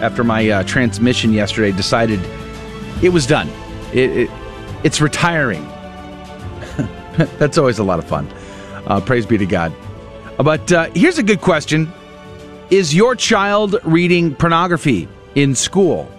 after my uh, transmission yesterday decided it was done. It, it it's retiring. That's always a lot of fun. Uh, praise be to God. But uh, here's a good question: Is your child reading pornography in school?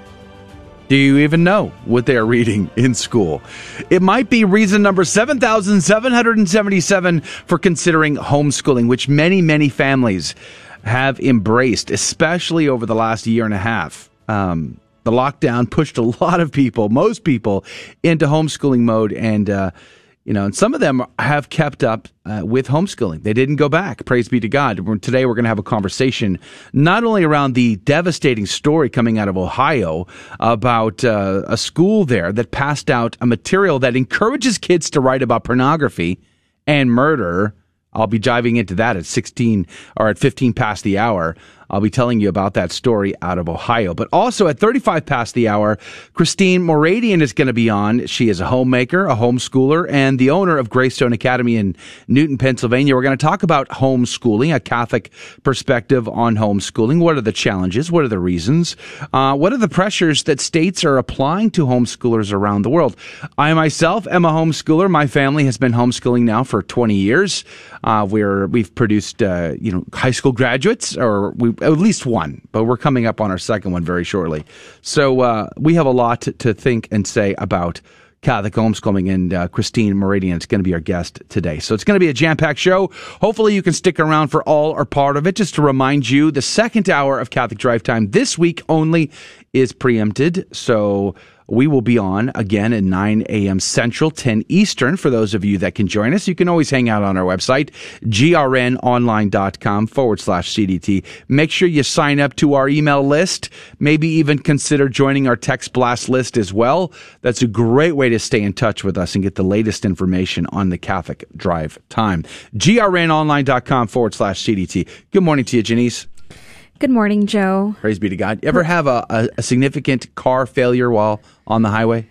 Do you even know what they are reading in school? It might be reason number 7,777 for considering homeschooling, which many, many families have embraced, especially over the last year and a half. Um, the lockdown pushed a lot of people, most people, into homeschooling mode, and uh, you know, and some of them have kept up uh, with homeschooling. They didn't go back. Praise be to God. Today, we're going to have a conversation not only around the devastating story coming out of Ohio about uh, a school there that passed out a material that encourages kids to write about pornography and murder I'll be diving into that at 16 or at 15 past the hour. I'll be telling you about that story out of Ohio. But also at 35 past the hour, Christine Moradian is going to be on. She is a homemaker, a homeschooler, and the owner of Greystone Academy in Newton, Pennsylvania. We're going to talk about homeschooling, a Catholic perspective on homeschooling. What are the challenges? What are the reasons? Uh, what are the pressures that states are applying to homeschoolers around the world? I myself am a homeschooler. My family has been homeschooling now for 20 years. Uh, we're, we've produced, uh, you know, high school graduates, or we at least one, but we're coming up on our second one very shortly. So uh, we have a lot to, to, think and say about Catholic homeschooling, and uh, Christine Meridian is going to be our guest today. So it's going to be a jam packed show. Hopefully, you can stick around for all or part of it. Just to remind you, the second hour of Catholic Drive Time this week only is preempted. So we will be on again at 9 a.m. Central, 10 Eastern. For those of you that can join us, you can always hang out on our website, grnonline.com forward slash CDT. Make sure you sign up to our email list. Maybe even consider joining our text blast list as well. That's a great way to stay in touch with us and get the latest information on the Catholic Drive Time. grnonline.com forward slash CDT. Good morning to you, Janice. Good morning, Joe. Praise be to God. You ever have a, a, a significant car failure while on the highway?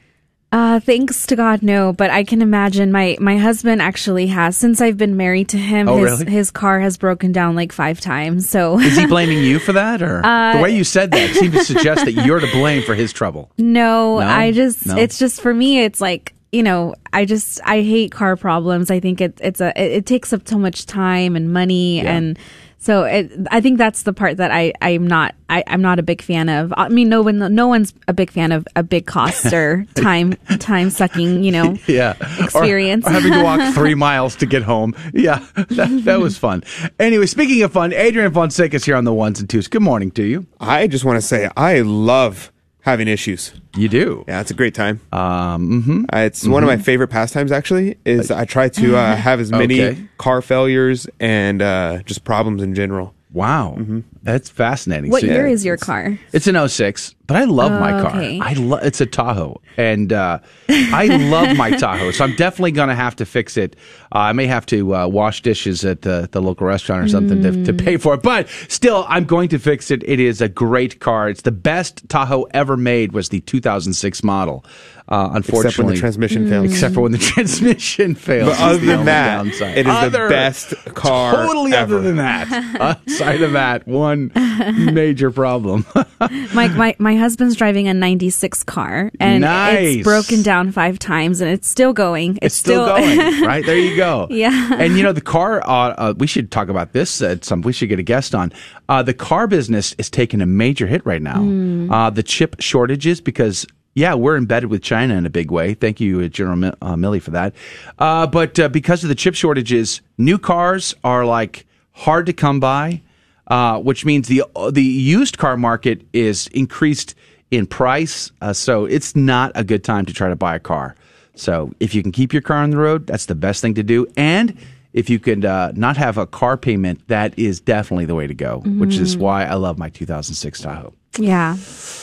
Uh, thanks to God, no. But I can imagine my my husband actually has. Since I've been married to him, oh, his really? his car has broken down like five times. So is he blaming you for that, or uh, the way you said that seemed to suggest that you're to blame for his trouble? No, no? I just no? it's just for me. It's like you know, I just I hate car problems. I think it it's a it, it takes up so much time and money yeah. and so it, I think that's the part that I I'm not I, I'm not a big fan of. I mean, no one no one's a big fan of a big cost or time time sucking you know yeah experience. Or, or having to walk three miles to get home. Yeah, that, that was fun. Anyway, speaking of fun, Adrian Fonseca is here on the ones and twos. Good morning to you. I just want to say I love having issues. You do? Yeah, it's a great time. Um, mm-hmm. uh, it's mm-hmm. one of my favorite pastimes. Actually, is I try to uh, have as many okay. car failures and uh, just problems in general. Wow, mm-hmm. that's fascinating. What so, year yeah, is your car? It's an 06, but I love oh, my car. Okay. I love it's a Tahoe, and uh, I love my Tahoe. So I'm definitely going to have to fix it. Uh, I may have to uh, wash dishes at the, the local restaurant or something mm. to, to pay for it, but still, I'm going to fix it. It is a great car. It's the best Tahoe ever made. Was the 2006 model. Uh, unfortunately, except when the transmission fails. Except for when the transmission fails. But other than that, downside. it is other, the best car. Totally ever. other than that. Outside of that, one major problem. my, my my husband's driving a 96 car and nice. it's broken down five times and it's still going. It's, it's still, still going. Right there, you go. Yeah. And you know the car. Uh, uh, we should talk about this. At some, we should get a guest on. Uh, the car business is taking a major hit right now. Mm. the chip shortages because yeah, we're embedded with China in a big way. Thank you, General uh, Milley, for that. Uh, but uh, because of the chip shortages, new cars are like hard to come by, uh, which means the the used car market is increased in price. Uh, so it's not a good time to try to buy a car. So if you can keep your car on the road, that's the best thing to do. And if you could uh, not have a car payment, that is definitely the way to go. Mm-hmm. Which is why I love my 2006 Tahoe. Yeah.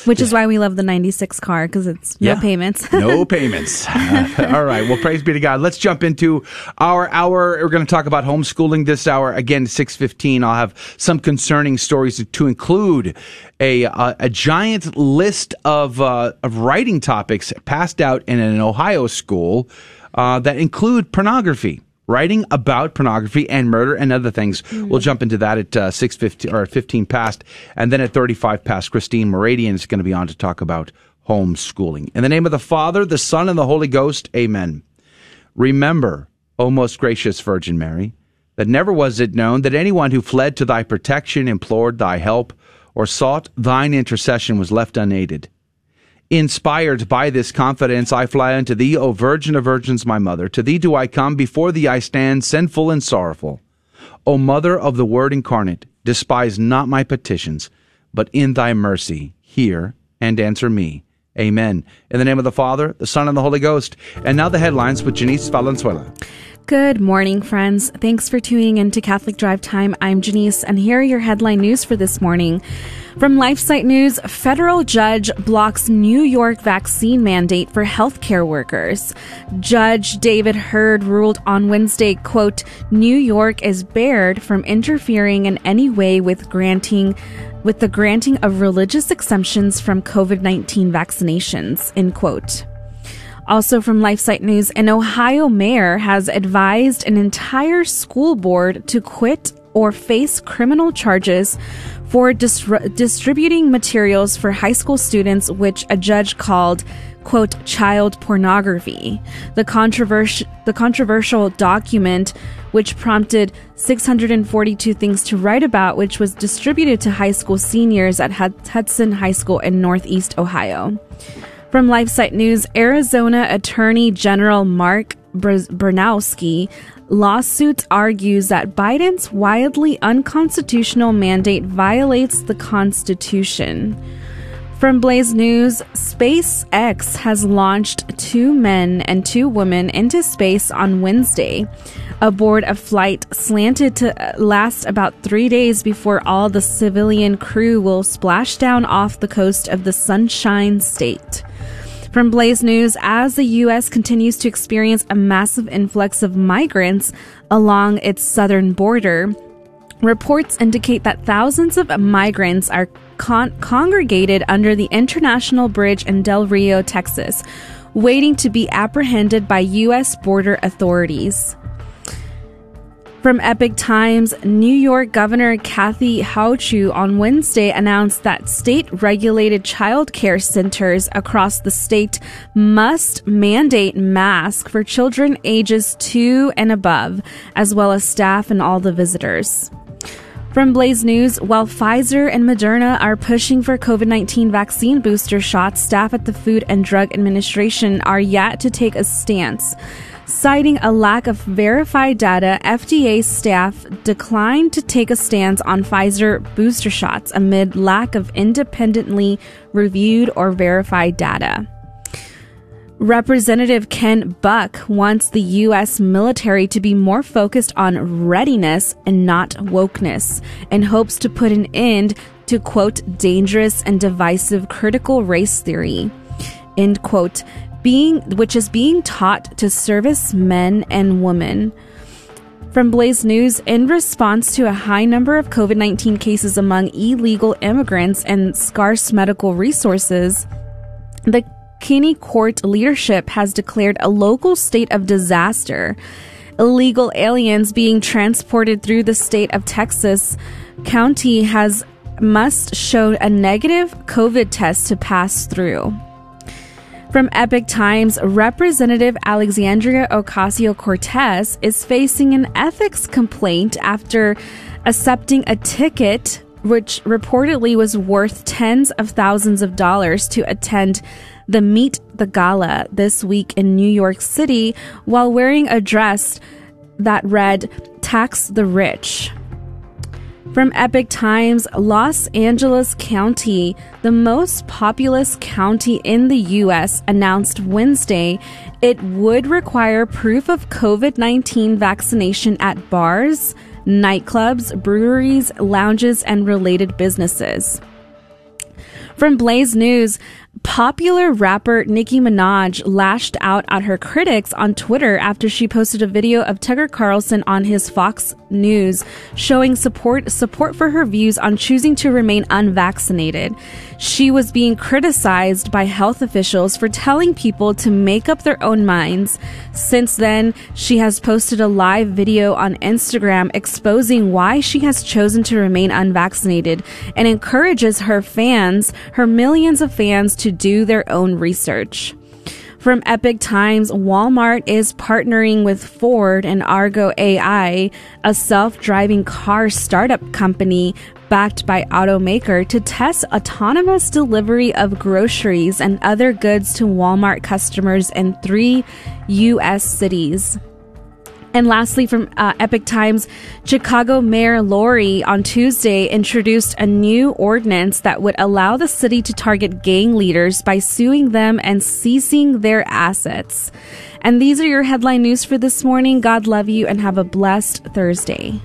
Which is why we love the 96 car because it's no Yeah. payments. no payments. Uh, all right. Well, praise be to God. Let's jump into our hour. We're going to talk about homeschooling this hour. Again, six fifteen. I'll have some concerning stories to include a a, a giant list of uh, of writing topics passed out in an Ohio school uh, that include pornography. Writing about pornography and murder and other things. We'll jump into that at uh, six fifteen or fifteen past, and then at thirty five past. Christine Moradian is going to be on to talk about homeschooling. In the name of the Father, the Son, and the Holy Ghost, amen. Remember, O most gracious Virgin Mary, that never was it known that anyone who fled to thy protection, implored thy help, or sought thine intercession was left unaided. Inspired by this confidence, I fly unto thee, O Virgin of Virgins, my mother. To thee do I come, before thee I stand, sinful and sorrowful. O Mother of the Word incarnate, despise not my petitions, but in thy mercy hear and answer me. Amen. In the name of the Father, the Son, and the Holy Ghost. And now the headlines with Janice Valenzuela. Good morning, friends. Thanks for tuning in to Catholic Drive Time. I'm Janice, and here are your headline news for this morning. From LifeSite News, federal judge blocks New York vaccine mandate for healthcare workers. Judge David Hurd ruled on Wednesday, quote, New York is barred from interfering in any way with granting with the granting of religious exemptions from COVID-19 vaccinations, end quote. Also from LifeSite News, an Ohio mayor has advised an entire school board to quit or face criminal charges for distributing materials for high school students, which a judge called quote child pornography. The controversial the controversial document which prompted 642 things to write about which was distributed to high school seniors at Hud- Hudson High School in Northeast Ohio. From LifeSite News, Arizona Attorney General Mark Brnovich lawsuit argues that Biden's wildly unconstitutional mandate violates the Constitution. From Blaze News, SpaceX has launched two men and two women into space on Wednesday aboard a flight slanted to uh, last about three days before all the civilian crew will splash down off the coast of the Sunshine State. From Blaze News, as the U.S. continues to experience a massive influx of migrants along its southern border, reports indicate that thousands of migrants are con- congregated under the International Bridge in Del Rio, Texas, waiting to be apprehended by U.S. border authorities. From Epoch Times, New York Governor Kathy Hochul on Wednesday announced that state regulated child care centers across the state must mandate masks for children ages two and above, as well as staff and all the visitors. From Blaze News, while Pfizer and Moderna are pushing for COVID 19 vaccine booster shots, staff at the Food and Drug Administration are yet to take a stance. Citing a lack of verified data, FDA staff declined to take a stance on Pfizer booster shots amid lack of independently reviewed or verified data. Representative Ken Buck wants the U.S. military to be more focused on readiness and not wokeness, and hopes to put an end to, quote, dangerous and divisive critical race theory, end quote, being, which is being taught to service men and women. From Blaze News, in response to a high number of COVID 19 cases among illegal immigrants and scarce medical resources, the Kinney Court leadership has declared a local state of disaster. Illegal aliens being transported through the state of Texas County has must show a negative COVID test to pass through. From Epoch Times, Representative Alexandria Ocasio Cortez is facing an ethics complaint after accepting a ticket which reportedly was worth tens of thousands of dollars to attend the Meet the Gala this week in New York City while wearing a dress that read Tax the Rich. From Epoch Times, Los Angeles County, the most populous county in the U.S., announced Wednesday it would require proof of COVID 19 vaccination at bars, nightclubs, breweries, lounges, and related businesses. From Blaze News, popular rapper Nicki Minaj lashed out at her critics on Twitter after she posted a video of Tucker Carlson on his Fox News showing support support for her views on choosing to remain unvaccinated. She was being criticized by health officials for telling people to make up their own minds. Since then, she has posted a live video on Instagram exposing why she has chosen to remain unvaccinated and encourages her fans, her millions of fans, to do their own research. From Epoch Times, Walmart is partnering with Ford and Argo AI, a self driving car startup company backed by automaker, to test autonomous delivery of groceries and other goods to Walmart customers in three U.S. cities. And lastly, from uh, Epoch Times, Chicago Mayor Lori on Tuesday introduced a new ordinance that would allow the city to target gang leaders by suing them and seizing their assets. And these are your headline news for this morning. God love you and have a blessed Thursday.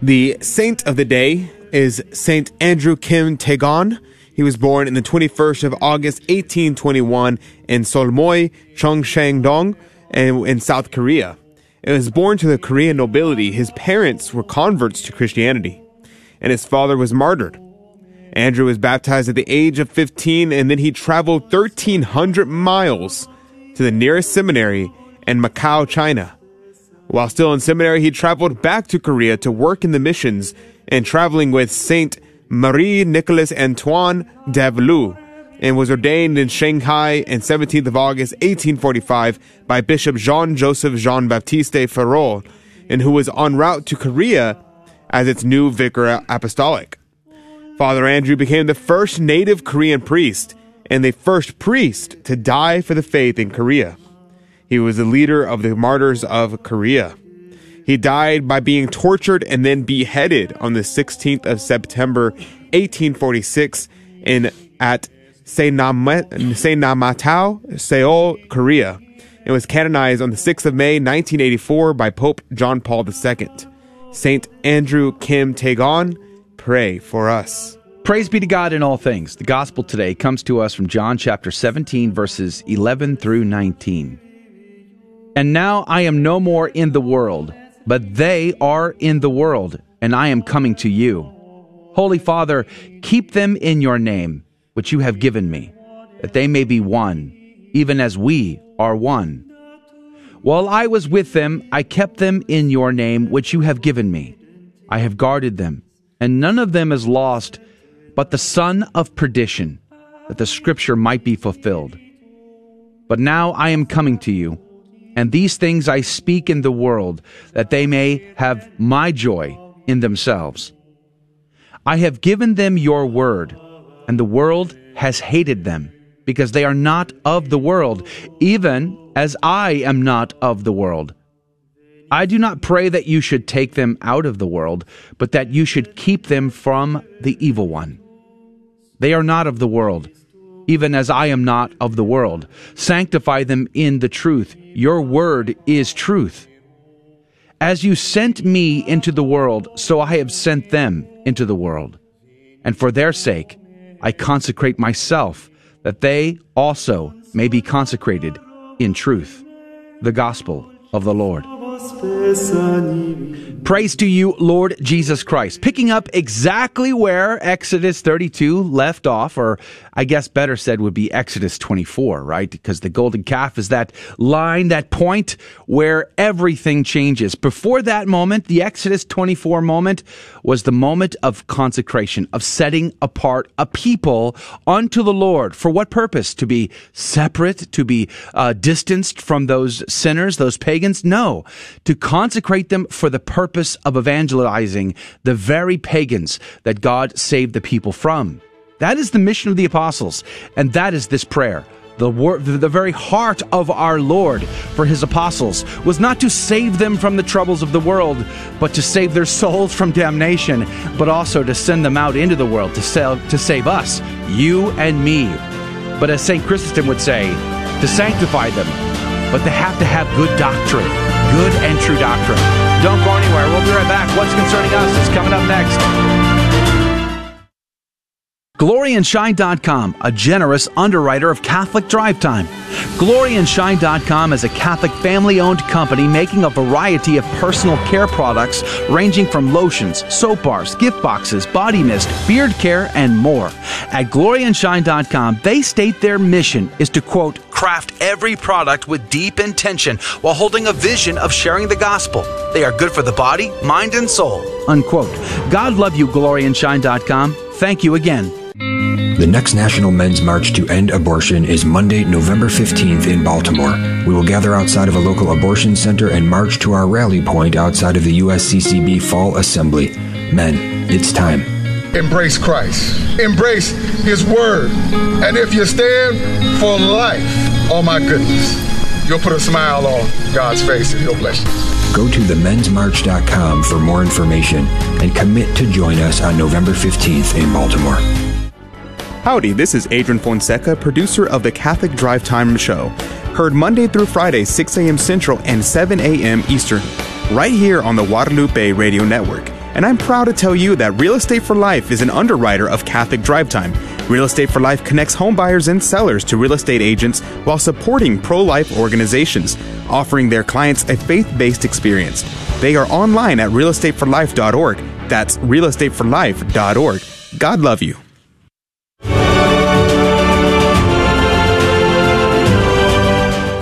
The saint of the day is Saint Andrew Kim Taegon. He was born in the 21st of August 1821 in Solmoy, Cheongshang-dong, in South Korea and was born to the Korean nobility, his parents were converts to Christianity, and his father was martyred. Andrew was baptized at the age of 15, and then he traveled 1,300 miles to the nearest seminary in Macau, China. While still in seminary, he traveled back to Korea to work in the missions and traveling with Saint Marie Nicolas Antoine Daveluy, and was ordained in Shanghai on 17th of August 1845 by Bishop Jean-Joseph Jean-Baptiste Ferréol, and who was en route to Korea as its new vicar apostolic. Father Andrew became the first native Korean priest and the first priest to die for the faith in Korea. He was the leader of the martyrs of Korea. He died by being tortured and then beheaded on the 16th of September 1846 in at Seinamatau, Seoul, Korea. It was canonized on the 6th of May 1984 by Pope John Paul II. Saint Andrew Kim Taegon, pray for us. Praise be to God in all things. The gospel today comes to us from John chapter 17, verses 11 through 19. And now I am no more in the world, but they are in the world, and I am coming to you. Holy Father, keep them in your name which you have given me, that they may be one, even as we are one. While I was with them, I kept them in your name, which you have given me. I have guarded them, and none of them is lost, but the son of perdition, that the scripture might be fulfilled. But now I am coming to you, and these things I speak in the world, that they may have my joy in themselves. I have given them your word and the world has hated them, because they are not of the world, even as I am not of the world. I do not pray that you should take them out of the world, but that you should keep them from the evil one. They are not of the world, even as I am not of the world. Sanctify them in the truth. Your word is truth. As you sent me into the world, so I have sent them into the world. And for their sake, I consecrate myself, that they also may be consecrated in truth. The Gospel of the Lord. Praise to you, Lord Jesus Christ. Picking up exactly where Exodus 32 left off, or I guess better said would be Exodus 24, right? Because the golden calf is that line, that point where everything changes. Before that moment, the Exodus 24 moment was the moment of consecration, of setting apart a people unto the Lord. For what purpose? To be separate, to be uh, distanced from those sinners, those pagans? No to consecrate them for the purpose of evangelizing the very pagans that God saved the people from. That is the mission of the apostles, and that is this prayer. The, wor- the very heart of our Lord for his apostles was not to save them from the troubles of the world, but to save their souls from damnation, but also to send them out into the world to, sell, to save us, you and me. But as St. Chrysostom would say, to sanctify them, but they have to have good doctrine, good and true doctrine. Don't go anywhere. We'll be right back. What's concerning us is coming up next. GloryandShine.com, a generous underwriter of Catholic Drive Time. GloryandShine.com is a Catholic family owned company making a variety of personal care products ranging from lotions, soap bars, gift boxes, body mist, beard care, and more. At GloryandShine.com, they state their mission is to quote, craft every product with deep intention while holding a vision of sharing the gospel. They are good for the body, mind, and soul. Unquote. God love you, GloryandShine.com. Thank you again. The next National Men's March to End Abortion is Monday, November 15th in Baltimore. We will gather outside of a local abortion center and march to our rally point outside of the USCCB Fall Assembly. Men, it's time. Embrace Christ. Embrace His Word. And if you stand for life, oh my goodness, you'll put a smile on God's face and He'll bless you. Go to themensmarch.com for more information and commit to join us on November 15th in Baltimore. Howdy, this is Adrian Fonseca, producer of the Catholic Drive Time Show. Heard Monday through Friday, 6 a.m. Central and 7 a.m. Eastern, right here on the Guadalupe Radio Network. And I'm proud to tell you that Real Estate for Life is an underwriter of Catholic Drive Time. Real Estate for Life connects home buyers and sellers to real estate agents while supporting pro life organizations, offering their clients a faith based experience. They are online at realestateforlife.org. That's realestateforlife.org. God love you.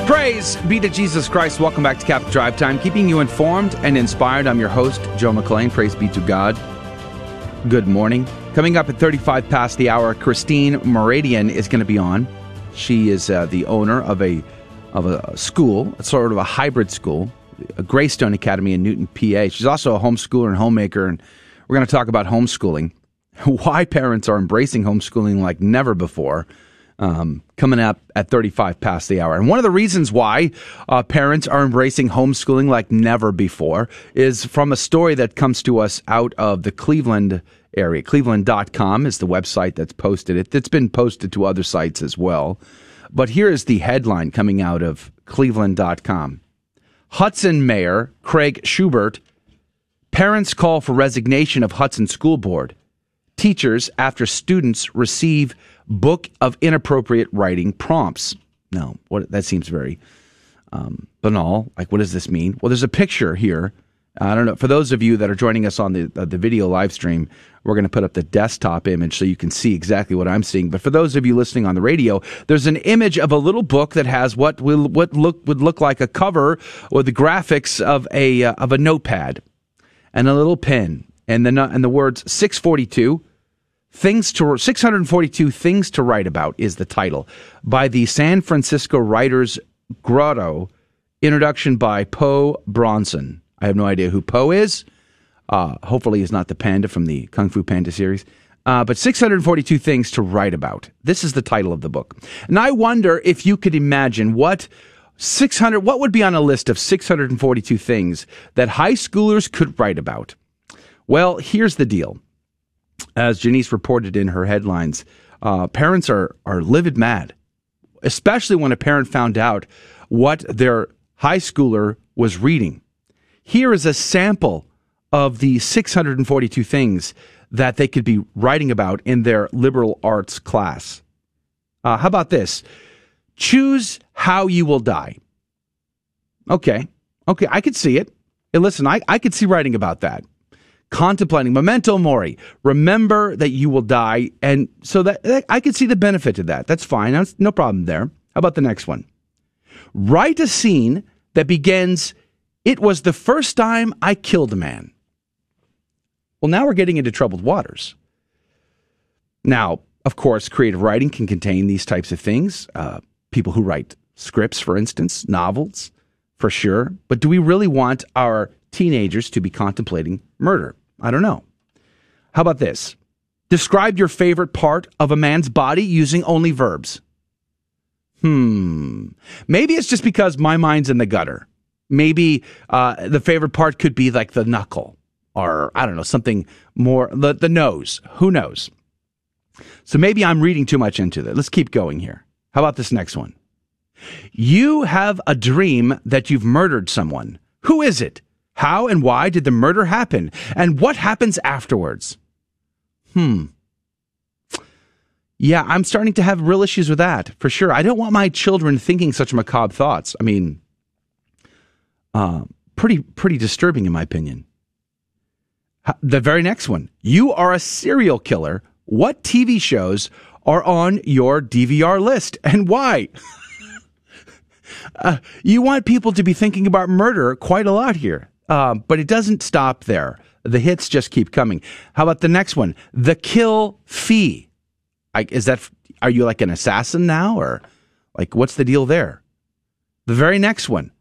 Praise be to Jesus Christ. Welcome back to Catholic Drive Time, keeping you informed and inspired. I'm your host, Joe McClain. Praise be to God. Good morning. Coming up at 35 past the hour, Christine Moradian is going to be on. She is uh, the owner of a of a school, sort of a hybrid school, a Greystone Academy in Newton, PA. She's also a homeschooler and homemaker, and we're going to talk about homeschooling, why parents are embracing homeschooling like never before um, coming up at 35 past the hour. And one of the reasons why uh, parents are embracing homeschooling like never before is from a story that comes to us out of the Cleveland area. Cleveland.com is the website that's posted it. It's been posted to other sites as well. But here is the headline coming out of Cleveland.com Hudson Mayor Craig Shubert. Parents call for resignation of Hudson School Board. Teachers after students receive book of inappropriate writing prompts. No, what that seems very um, banal. Like, what does this mean? Well, there's a picture here. I don't know. For those of you that are joining us on the uh, the video live stream, we're going to put up the desktop image so you can see exactly what I'm seeing. But for those of you listening on the radio, there's an image of a little book that has what will what look would look like a cover or the graphics of a uh, of a notepad and a little pen and the and the words 642 Things to 642 Things to Write About is the title by the San Francisco Writers Grotto. Introduction by Po Bronson. I have no idea who Po is. Uh, hopefully, he's not the panda from the Kung Fu Panda series. Uh, but 642 Things to Write About. This is the title of the book. And I wonder if you could imagine what 600, what would be on a list of 642 things that high schoolers could write about? Well, here's the deal as Janice reported in her headlines, uh, parents are are livid mad, especially when a parent found out what their high schooler was reading. Here is a sample of the 642 things that they could be writing about in their liberal arts class. Uh, how about this? Choose how you will die. Okay. Okay, I could see it. And listen, I, I could see writing about that contemplating memento mori remember that you will die and so that, that i could see the benefit to that that's fine that's no problem there how about the next one write a scene that begins it was the first time i killed a man well now we're getting into troubled waters now of course creative writing can contain these types of things uh, people who write scripts for instance novels for sure but do we really want our teenagers to be contemplating murder? I don't know. How about this? Describe your favorite part of a man's body using only verbs. Hmm. Maybe it's just because my mind's in the gutter. Maybe uh, the favorite part could be like the knuckle or, I don't know, something more, the, the nose. Who knows? So maybe I'm reading too much into that. Let's keep going here. How about this next one? You have a dream that you've murdered someone. Who is it? How and why did the murder happen? And what happens afterwards? Hmm. yeah, I'm starting to have real issues with that for sure. I don't want my children thinking such macabre thoughts. I mean, uh, pretty pretty disturbing in my opinion. The very next one, you are a serial killer. What TV shows are on your DVR list and why? uh, you want people to be thinking about murder quite a lot here, uh, but it doesn't stop there. The hits just keep coming. How about the next one? The kill fee. I, is that are you like an assassin now or like what's the deal there? The very next one.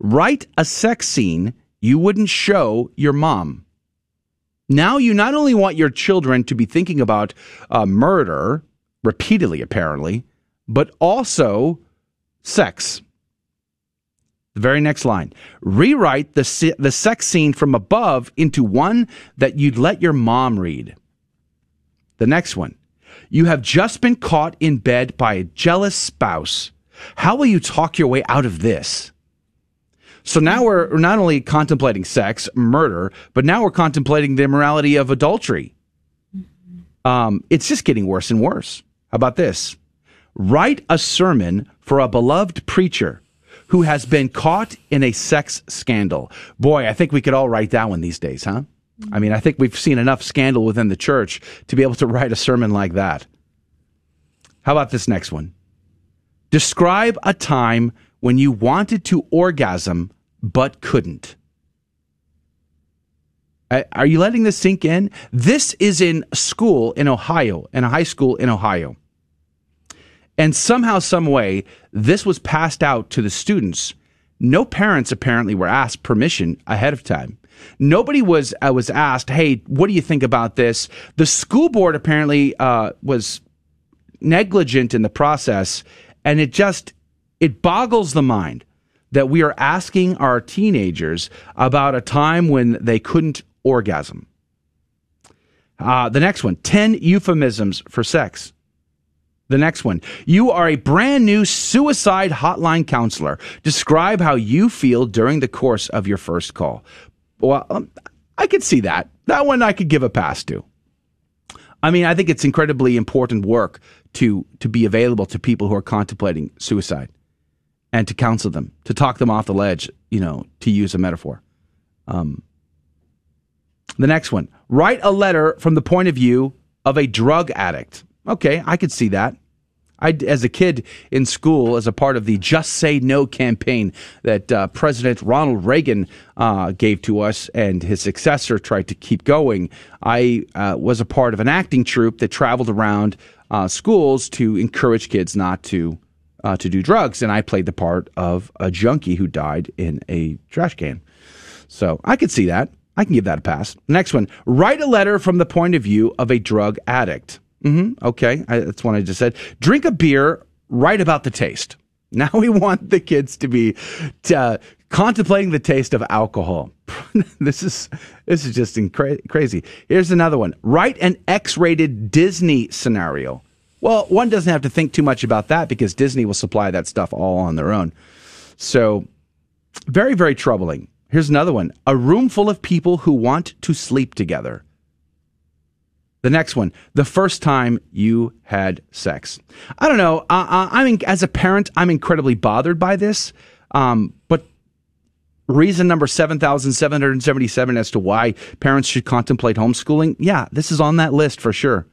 Write a sex scene you wouldn't show your mom. Now you not only want your children to be thinking about uh, murder repeatedly, apparently, but also sex. The very next line rewrite the, the sex scene from above into one that you'd let your mom read. The next one you have just been caught in bed by a jealous spouse. How will you talk your way out of this? So now we're not only contemplating sex, murder, but now we're contemplating the immorality of adultery. Um, it's just getting worse and worse. How about this? Write a sermon for a beloved preacher who has been caught in a sex scandal. Boy, I think we could all write that one these days, huh? I mean, I think we've seen enough scandal within the church to be able to write a sermon like that. How about this next one? Describe a time when you wanted to orgasm but couldn't. Are you letting this sink in? This is in school in Ohio, in a high school in Ohio. And somehow, some way, this was passed out to the students. No parents apparently were asked permission ahead of time. Nobody was uh, was asked, "Hey, what do you think about this?" The school board apparently uh, was negligent in the process, and it just it boggles the mind that we are asking our teenagers about a time when they couldn't orgasm. Uh, the next one 10 euphemisms for sex. The next one. You are a brand new suicide hotline counselor. Describe how you feel during the course of your first call. Well, um, I could see that. That one I could give a pass to. I mean, I think it's incredibly important work to to be available to people who are contemplating suicide and to counsel them, to talk them off the ledge, you know, to use a metaphor. Um, the next one write a letter from the point of view of a drug addict. Okay, I could see that. I, as a kid in school, as a part of the Just Say No campaign that uh, President Ronald Reagan uh, gave to us and his successor tried to keep going, I uh, was a part of an acting troupe that traveled around uh, schools to encourage kids not to uh, to do drugs, and I played the part of a junkie who died in a trash can. So I could see that. I can give that a pass. Next one: write a letter from the point of view of a drug addict. Mm-hmm. Okay, I, that's one I just said. Drink a beer. Write about the taste. Now we want the kids to be uh, contemplating the taste of alcohol. this is this is just incra- crazy. Here's another one. Write an X-rated Disney scenario. Well, one doesn't have to think too much about that because Disney will supply that stuff all on their own. So, very, very troubling. Here's another one a room full of people who want to sleep together. The next one, the first time you had sex. I don't know. I mean, as a parent, I'm incredibly bothered by this. Um, but reason number 7,777 as to why parents should contemplate homeschooling, yeah, this is on that list for sure.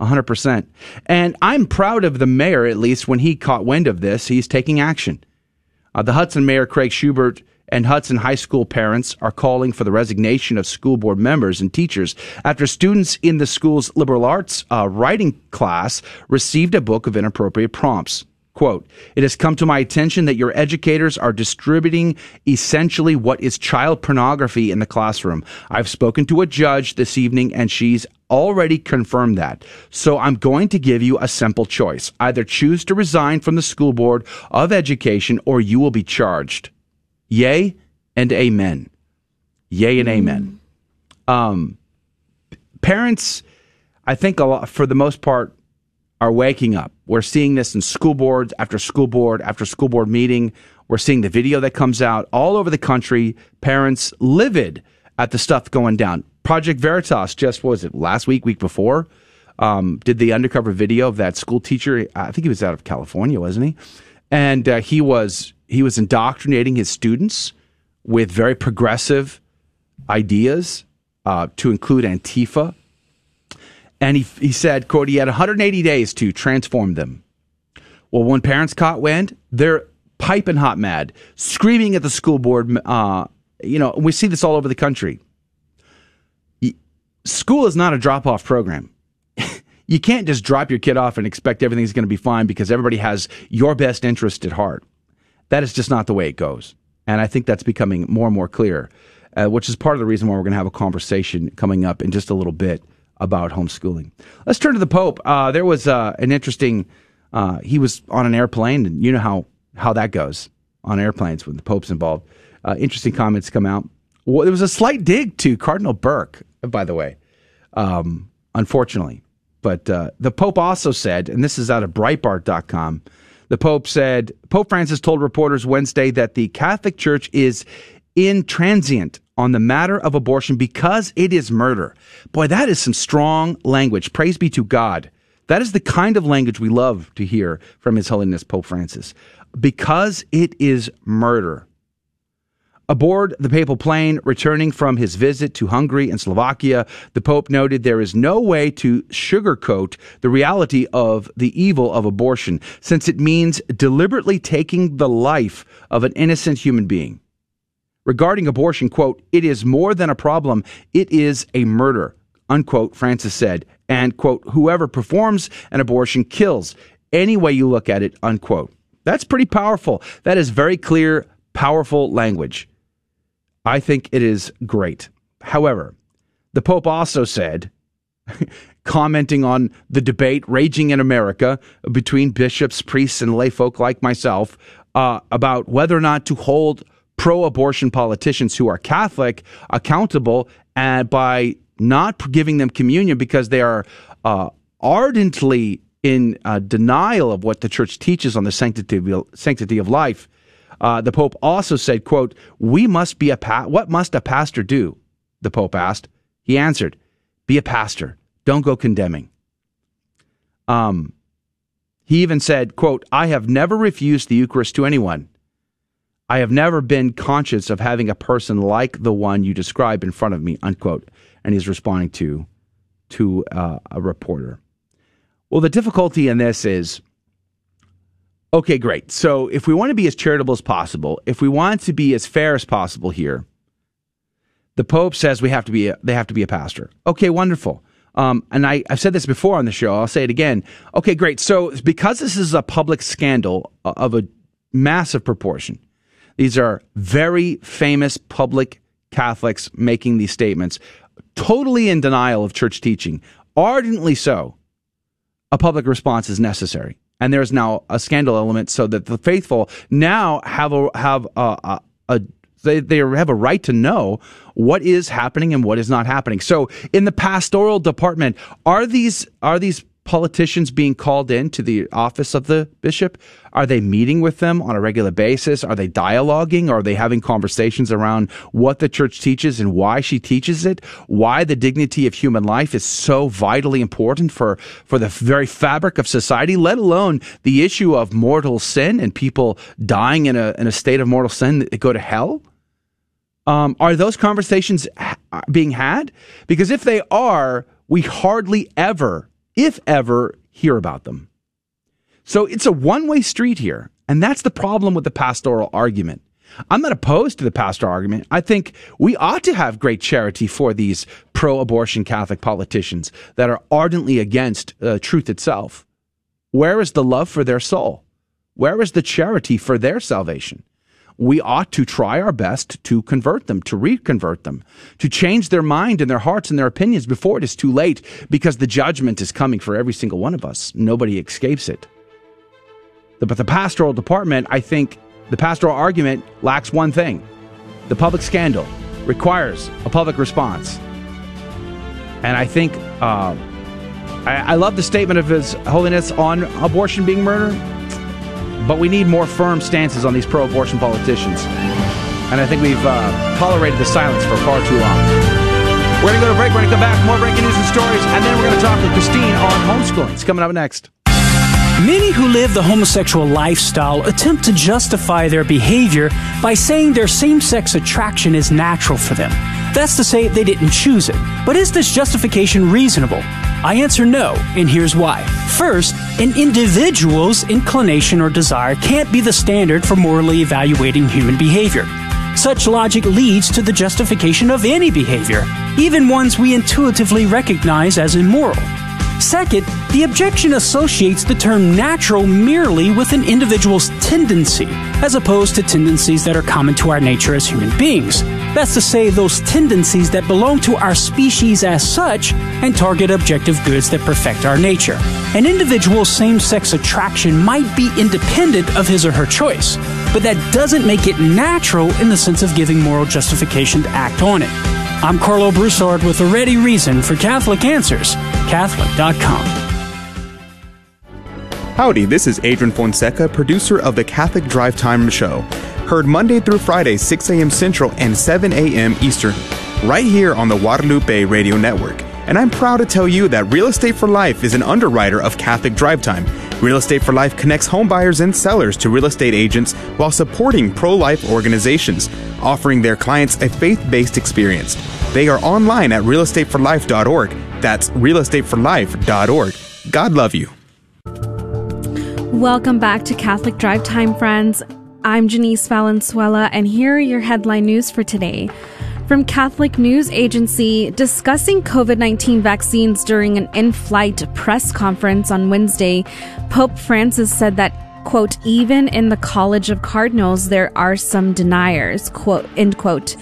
100%. And I'm proud of the mayor, at least, when he caught wind of this, he's taking action. Uh, the Hudson Mayor, Craig Shubert, and Hudson High School parents are calling for the resignation of school board members and teachers after students in the school's liberal arts uh, writing class received a book of inappropriate prompts. Quote, it has come to my attention that your educators are distributing essentially what is child pornography in the classroom. I've spoken to a judge this evening and she's already confirmed that. So I'm going to give you a simple choice. Either choose to resign from the school board of education or you will be charged. Yay and amen. Yay and amen. Um, parents, I think a lot, for the most part, are waking up. We're seeing this in school boards after school board after school board meeting. We're seeing the video that comes out all over the country. Parents livid at the stuff going down. Project Veritas just was it last week, week before, um, did the undercover video of that school teacher. I think he was out of California, wasn't he? And uh, he was he was indoctrinating his students with very progressive ideas, uh, to include Antifa. And he he said, "quote He had 180 days to transform them." Well, when parents caught wind, they're piping hot mad, screaming at the school board. Uh, you know, we see this all over the country. School is not a drop off program you can't just drop your kid off and expect everything's going to be fine because everybody has your best interest at heart. That is just not the way it goes. And I think that's becoming more and more clear, uh, which is part of the reason why we're going to have a conversation coming up in just a little bit about homeschooling. Let's turn to the Pope. Uh, there was uh, an interesting, uh, he was on an airplane, and you know how, how that goes on airplanes when the Pope's involved. Uh, interesting comments come out. Well, there was a slight dig to Cardinal Burke, by the way, um, unfortunately. But uh, the Pope also said, and this is out of Breitbart.com, the Pope said, Pope Francis told reporters Wednesday that the Catholic Church is intransient on the matter of abortion because it is murder. Boy, that is some strong language. Praise be to God. That is the kind of language we love to hear from His Holiness Pope Francis. Because it is murder. Aboard the papal plane returning from his visit to Hungary and Slovakia, the Pope noted there is no way to sugarcoat the reality of the evil of abortion, since it means deliberately taking the life of an innocent human being. Regarding abortion, quote, it is more than a problem, it is a murder, unquote, Francis said, and, quote, whoever performs an abortion kills, any way you look at it, unquote. That's pretty powerful. That is very clear, powerful language. I think it is great. However, the Pope also said, commenting on the debate raging in America between bishops, priests, and layfolk like myself uh, about whether or not to hold pro abortion politicians who are Catholic accountable and by not giving them communion because they are uh, ardently in uh, denial of what the church teaches on the sanctity of, sanctity of life. Uh, the Pope also said, quote, we must be a, pa- what must a pastor do? The Pope asked. He answered, be a pastor. Don't go condemning. Um, he even said, quote, I have never refused the Eucharist to anyone. I have never been conscious of having a person like the one you describe in front of me, unquote. And he's responding to, to uh, a reporter. Well, the difficulty in this is Okay, great. So if we want to be as charitable as possible, if we want to be as fair as possible here, the Pope says we have to be a, they have to be a pastor. Okay, wonderful. Um, and I, I've said this before on the show. I'll say it again. Okay, great. So because this is a public scandal of a massive proportion, these are very famous public Catholics making these statements, totally in denial of church teaching, ardently so. A public response is necessary and there's now a scandal element so that the faithful now have a have a, a, a they, they have a right to know what is happening and what is not happening. So in the pastoral department, are these are these politicians being called in to the office of the bishop? Are they meeting with them on a regular basis? Are they dialoguing? Are they having conversations around what the church teaches and why she teaches it? Why the dignity of human life is so vitally important for, for the very fabric of society, let alone the issue of mortal sin and people dying in a, in a state of mortal sin that go to hell? Um, are those conversations being had? Because if they are, we hardly ever if ever, hear about them. So it's a one way street here. And that's the problem with the pastoral argument. I'm not opposed to the pastoral argument. I think we ought to have great charity for these pro abortion Catholic politicians that are ardently against uh, truth itself. Where is the love for their soul? Where is the charity for their salvation? We ought to try our best to convert them, to reconvert them, to change their mind and their hearts and their opinions before it is too late, because the judgment is coming for every single one of us. Nobody escapes it. But the pastoral department, I think the pastoral argument lacks one thing the public scandal requires a public response. And I think uh, I, I love the statement of His Holiness on abortion being murder. But we need more firm stances on these pro abortion politicians. And I think we've uh, tolerated the silence for far too long. We're going to go to break. We're going to come back. More breaking news and stories. And then we're going to talk to Christine on homeschooling. It's coming up next. Many who live the homosexual lifestyle attempt to justify their behavior by saying their same sex attraction is natural for them. That's to say, they didn't choose it. But is this justification reasonable? I answer no, and here's why. First, an individual's inclination or desire can't be the standard for morally evaluating human behavior. Such logic leads to the justification of any behavior, even ones we intuitively recognize as immoral. Second, the objection associates the term natural merely with an individual's tendency, as opposed to tendencies that are common to our nature as human beings. That's to say, those tendencies that belong to our species as such and target objective goods that perfect our nature. An individual's same sex attraction might be independent of his or her choice, but that doesn't make it natural in the sense of giving moral justification to act on it. I'm Karlo Broussard with a ready reason for Catholic Answers, Catholic.com. Howdy, this is Adrian Fonseca, producer of the Catholic Drive Time Show. Heard Monday through Friday, 6 a.m. Central and 7 a.m. Eastern, right here on the Guadalupe Radio Network. And I'm proud to tell you that Real Estate for Life is an underwriter of Catholic Drive Time. Real Estate for Life connects home buyers and sellers to real estate agents while supporting pro life organizations, offering their clients a faith based experience. They are online at realestateforlife.org. That's realestateforlife.org. God love you. Welcome back to Catholic Drive Time, friends. I'm Janice Valenzuela, and here are your headline news for today. From Catholic News Agency, discussing COVID 19 vaccines during an in flight press conference on Wednesday, Pope Francis said that quote, even in the College of Cardinals, there are some deniers, quote, end quote.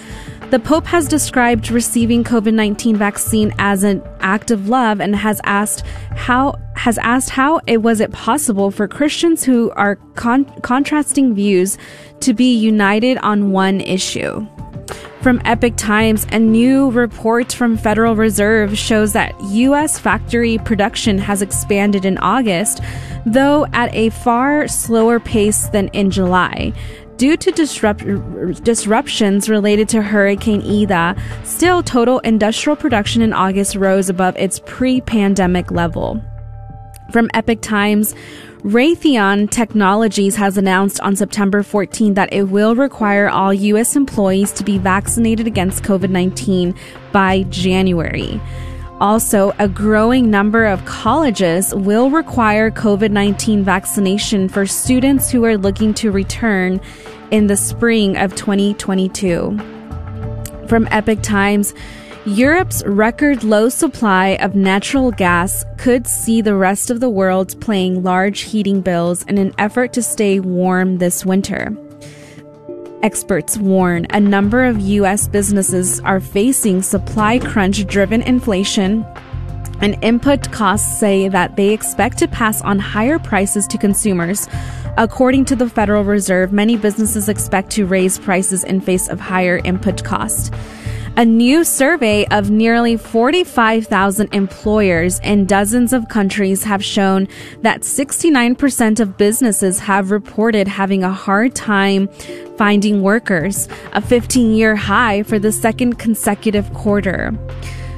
The Pope has described receiving COVID-19 vaccine as an act of love and has asked how has asked how it was it possible for Christians who are con- contrasting views to be united on one issue. From Epoch Times, a new report from Federal Reserve shows that U.S. factory production has expanded in August, though at a far slower pace than in July. Due to disrupt- disruptions related to Hurricane Ida, still total industrial production in August rose above its pre pandemic level. From Epoch Times, Raytheon Technologies has announced on September 14 that it will require all U.S. employees to be vaccinated against COVID 19 by January. Also, a growing number of colleges will require COVID 19 vaccination for students who are looking to return in the spring of 2022. From Epoch Times, Europe's record low supply of natural gas could see the rest of the world paying large heating bills in an effort to stay warm this winter. Experts warn a number of U.S. businesses are facing supply crunch driven inflation, and input costs say that they expect to pass on higher prices to consumers. According to the Federal Reserve, many businesses expect to raise prices in face of higher input costs. A new survey of nearly 45,000 employers in dozens of countries have shown that 69% of businesses have reported having a hard time finding workers, a 15 year high for the second consecutive quarter.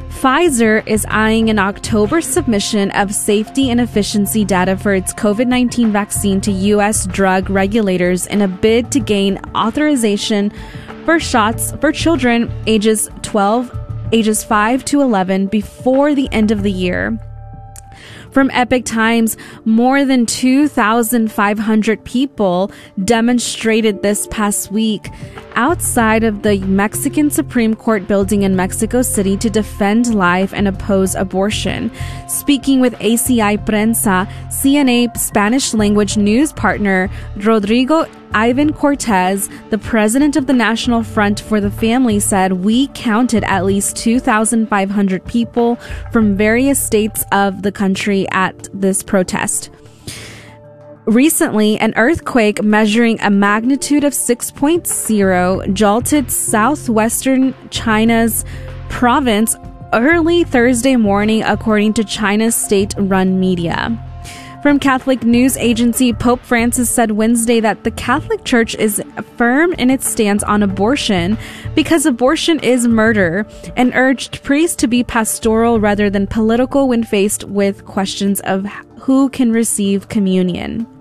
Pfizer is eyeing an October submission of safety and efficiency data for its COVID 19 vaccine to U.S. drug regulators in a bid to gain authorization for shots for children ages 12, ages 5 to 11 before the end of the year. From Epoch Times, more than 2,500 people demonstrated this past week outside of the Mexican Supreme Court building in Mexico City to defend life and oppose abortion. Speaking with ACI Prensa, CNA Spanish language news partner Rodrigo Ivan Cortez, the president of the National Front for the Family, said we counted at least 2,500 people from various states of the country at this protest. Recently, an earthquake measuring a magnitude of 6.0 jolted southwestern China's province early Thursday morning, according to China's state run media. From Catholic news agency, Pope Francis said Wednesday that the Catholic Church is firm in its stance on abortion because abortion is murder and urged priests to be pastoral rather than political when faced with questions of who can receive communion.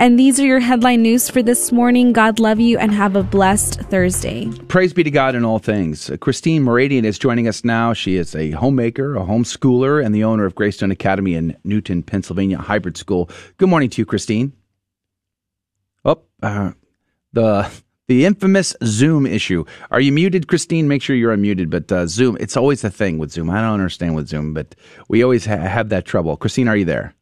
And these are your headline news for this morning. God love you and have a blessed Thursday. Praise be to God in all things. Christine Moradian is joining us now. She is a homemaker, a homeschooler, and the owner of Greystone Academy in Newton, Pennsylvania Hybrid School. Good morning to you, Christine. Oh, uh, the the infamous Zoom issue. Are you muted, Christine? Make sure you're unmuted. But uh, Zoom, it's always a thing with Zoom. I don't understand with Zoom, but we always ha- have that trouble. Christine, are you there?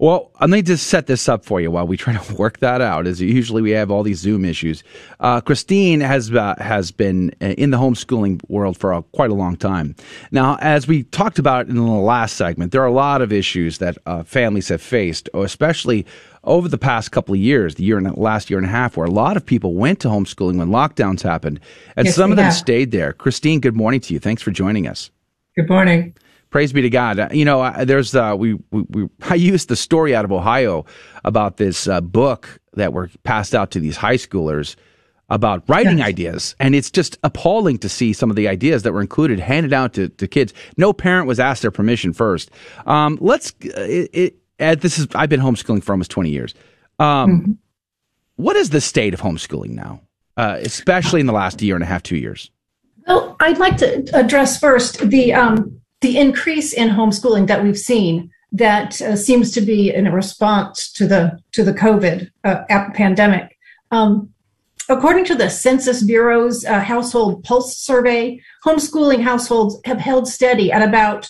Well, I need to set this up for you while we try to work that out. As usually we have all these Zoom issues. Uh, Christine has uh, has been in the homeschooling world for a, quite a long time. Now, as we talked about in the last segment, there are a lot of issues that uh, families have faced, especially over the past couple of years, the year and last year and a half, where a lot of people went to homeschooling when lockdowns happened, and yes, some of them have. stayed there. Christine, good morning to you. Thanks for joining us. Good morning. Praise be to God. Uh, you know, uh, there's uh, we, we, we I used the story out of Ohio about this uh, book that were passed out to these high schoolers about writing yes. ideas, and it's just appalling to see some of the ideas that were included handed out to, to kids. No parent was asked their permission first. Um, let's. It, it, Ed, this is I've been homeschooling for almost twenty years. Um, mm-hmm. what is the state of homeschooling now, uh, especially in the last year and a half, two years? Well, I'd like to address first the um, the increase in homeschooling that we've seen that uh, seems to be in a response to the to the COVID uh, pandemic. Um, according to the Census Bureau's uh, Household Pulse Survey, homeschooling households have held steady at about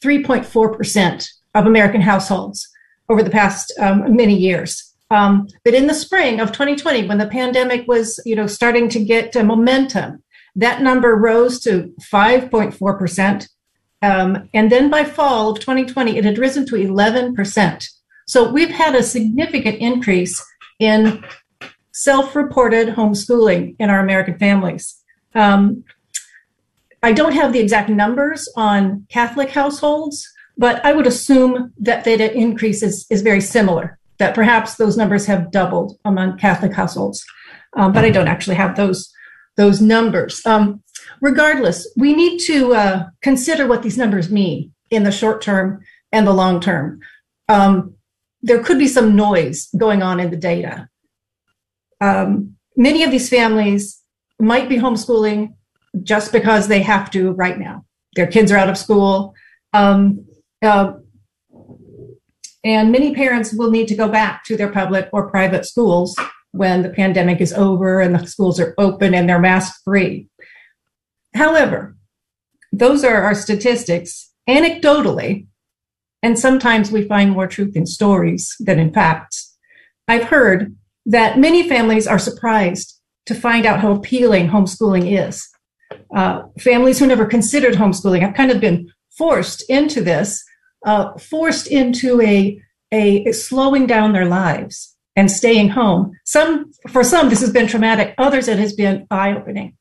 3.4 percent of American households over the past um, many years. Um, but in the spring of 2020, when the pandemic was, you know, starting to get uh, momentum, that number rose to 5.4 percent um, and then by fall of 2020, it had risen to 11%. So we've had a significant increase in self reported homeschooling in our American families. Um, I don't have the exact numbers on Catholic households, but I would assume that the increase is, is very similar, that perhaps those numbers have doubled among Catholic households. Um, but I don't actually have those, those numbers. Um, regardless, we need to uh, consider what these numbers mean in the short term and the long term. Um, there could be some noise going on in the data. Um, many of these families might be homeschooling just because they have to right now. Their kids are out of school. Um, uh, and many parents will need to go back to their public or private schools when the pandemic is over and the schools are open and they're mask free. However, those are our statistics anecdotally, and sometimes we find more truth in stories than in facts. I've heard that many families are surprised to find out how appealing homeschooling is. Uh, families who never considered homeschooling have kind of been forced into this, uh, forced into a, a slowing down their lives and staying home. Some, for some, this has been traumatic. Others, it has been eye opening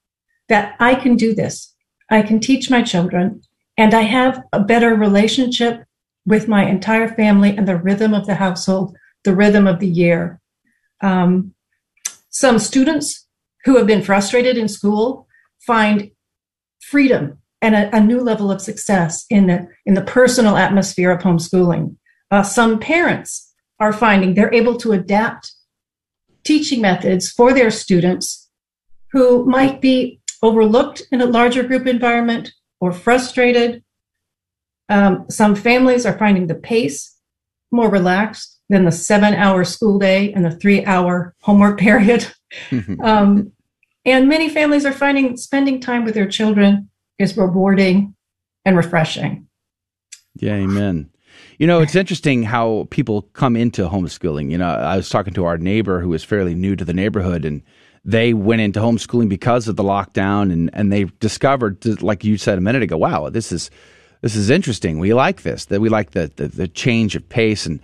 that I can do this. I can teach my children and I have a better relationship with my entire family and the rhythm of the household, the rhythm of the year. Um, some students who have been frustrated in school find freedom and a, a, new level of success in the in the personal atmosphere of homeschooling. Uh, some parents are finding they're able to adapt teaching methods for their students who might be overlooked in a larger group environment or frustrated. Um, some families are finding the pace more relaxed than the seven hour school day and the three hour homework period. um, and many families are finding spending time with their children is rewarding and refreshing. Yeah, amen. You know, it's interesting how people come into homeschooling. You know, I was talking to our neighbor who was fairly new to the neighborhood, and they went into homeschooling because of the lockdown and, and they discovered, like you said a minute ago, wow, this is this is interesting. We like this. That we like the, the, the change of pace and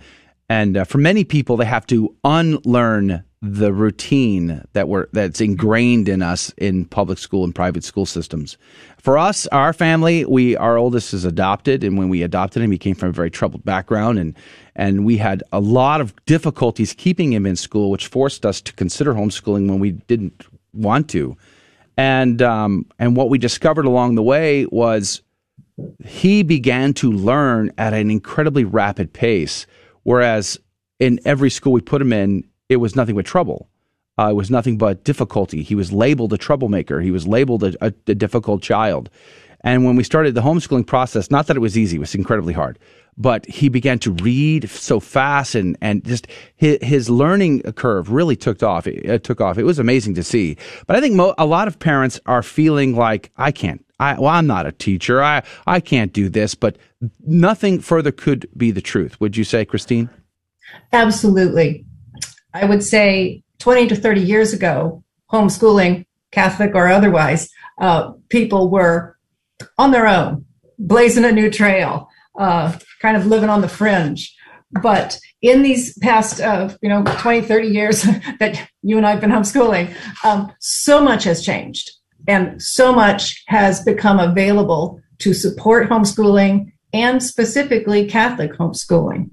And uh, for many people, they have to unlearn the routine that we're that's ingrained in us in public school and private school systems. For us, our family, we our oldest is adopted, and when we adopted him, he came from a very troubled background, and and we had a lot of difficulties keeping him in school, which forced us to consider homeschooling when we didn't want to. And um, and what we discovered along the way was he began to learn at an incredibly rapid pace, whereas in every school we put him in, it was nothing but trouble. Uh, it was nothing but difficulty. He was labeled a troublemaker. He was labeled a, a, a, difficult child. And when we started the homeschooling process, not that it was easy, it was incredibly hard, but he began to read so fast and, and just his, his learning curve really took off. It, it, took off. It was amazing to see. But I think mo- a lot of parents are feeling like, I can't, I, well, I'm not a teacher. I, I can't do this, but nothing further could be the truth. Would you say, Christine? Absolutely. I would say 20 to 30 years ago, homeschooling, Catholic or otherwise, uh, people were on their own, blazing a new trail, uh, kind of living on the fringe. But in these past, uh, you know, 20, 30 years that you and I have been homeschooling, um, so much has changed and so much has become available to support homeschooling and specifically Catholic homeschooling.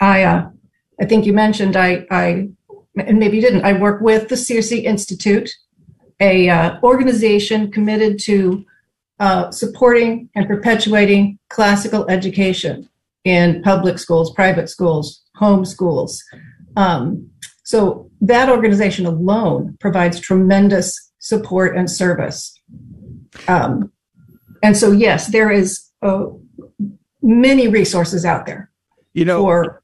I, uh, I think you mentioned I, I, and maybe you didn't. I work with the Circe Institute, a uh, organization committed to uh, supporting and perpetuating classical education in public schools, private schools, home schools. Um, so that organization alone provides tremendous support and service. Um, and so, yes, there is uh, many resources out there. You know, for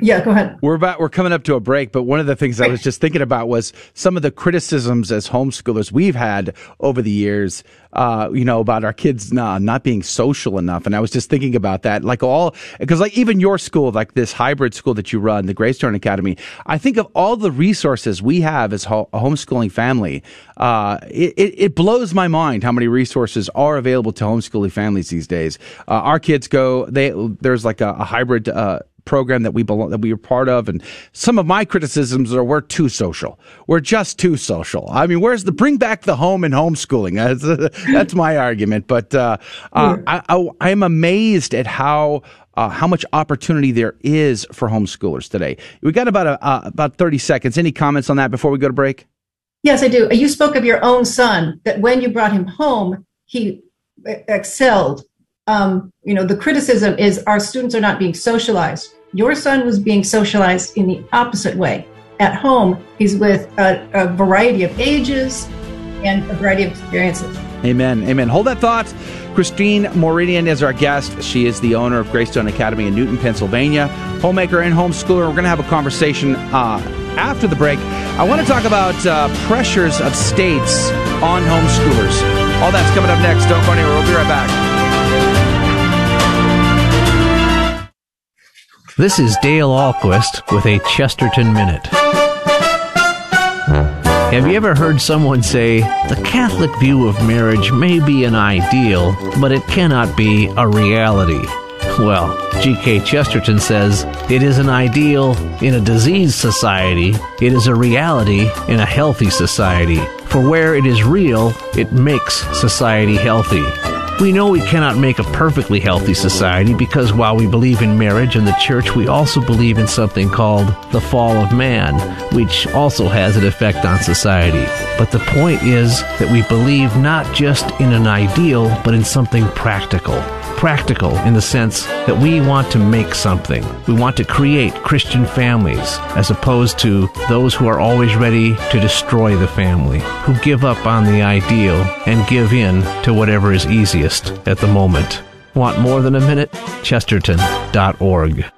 yeah, go ahead. We're about we're coming up to a break, but one of the things I was just thinking about was some of the criticisms as homeschoolers we've had over the years. Uh, you know about our kids not, not being social enough, and I was just thinking about that. Like all because like even your school, like this hybrid school that you run, the Greystone Academy. I think of all the resources we have as ho- a homeschooling family. Uh, it, it, blows my mind how many resources are available to homeschooling families these days. Uh, our kids go they there's like a, a hybrid uh, program that we belong that we are part of. And some of my criticisms are we're too social. We're just too social. I mean where's the bring back the home and homeschooling. That's, uh, that's my argument. But uh, uh, I, I, i'm amazed at how uh, how much opportunity there is for homeschoolers today. We got about a, uh, about 30 seconds. Any comments on that before we go to break? Yes i do. You spoke of your own son that when you brought him home he excelled. Um, you know the criticism is our students are not being socialized your son was being socialized in the opposite way. At home, he's with a, a variety of ages and a variety of experiences. Amen. Amen. Hold that thought. Christine Moridian is our guest. She is the owner of Greystone Academy in Newton, Pennsylvania, homemaker and homeschooler. We're going to have a conversation uh, after the break. I want to talk about uh, pressures of states on homeschoolers. All that's coming up next. Don't go anywhere. We'll be right back. This is Dale Ahlquist with a Chesterton Minute. Have you ever heard someone say, the Catholic view of marriage may be an ideal, but it cannot be a reality? Well, G.K. Chesterton says, it is an ideal in a diseased society, it is a reality in a healthy society. For where it is real, it makes society healthy. We know we cannot make a perfectly healthy society because while we believe in marriage and the church, we also believe in something called the fall of man, which also has an effect on society. But the point is that we believe not just in an ideal, but in something practical practical in the sense that we want to make something. We want to create Christian families as opposed to those who are always ready to destroy the family, who give up on the ideal and give in to whatever is easiest at the moment. Want more than a minute? Chesterton.org.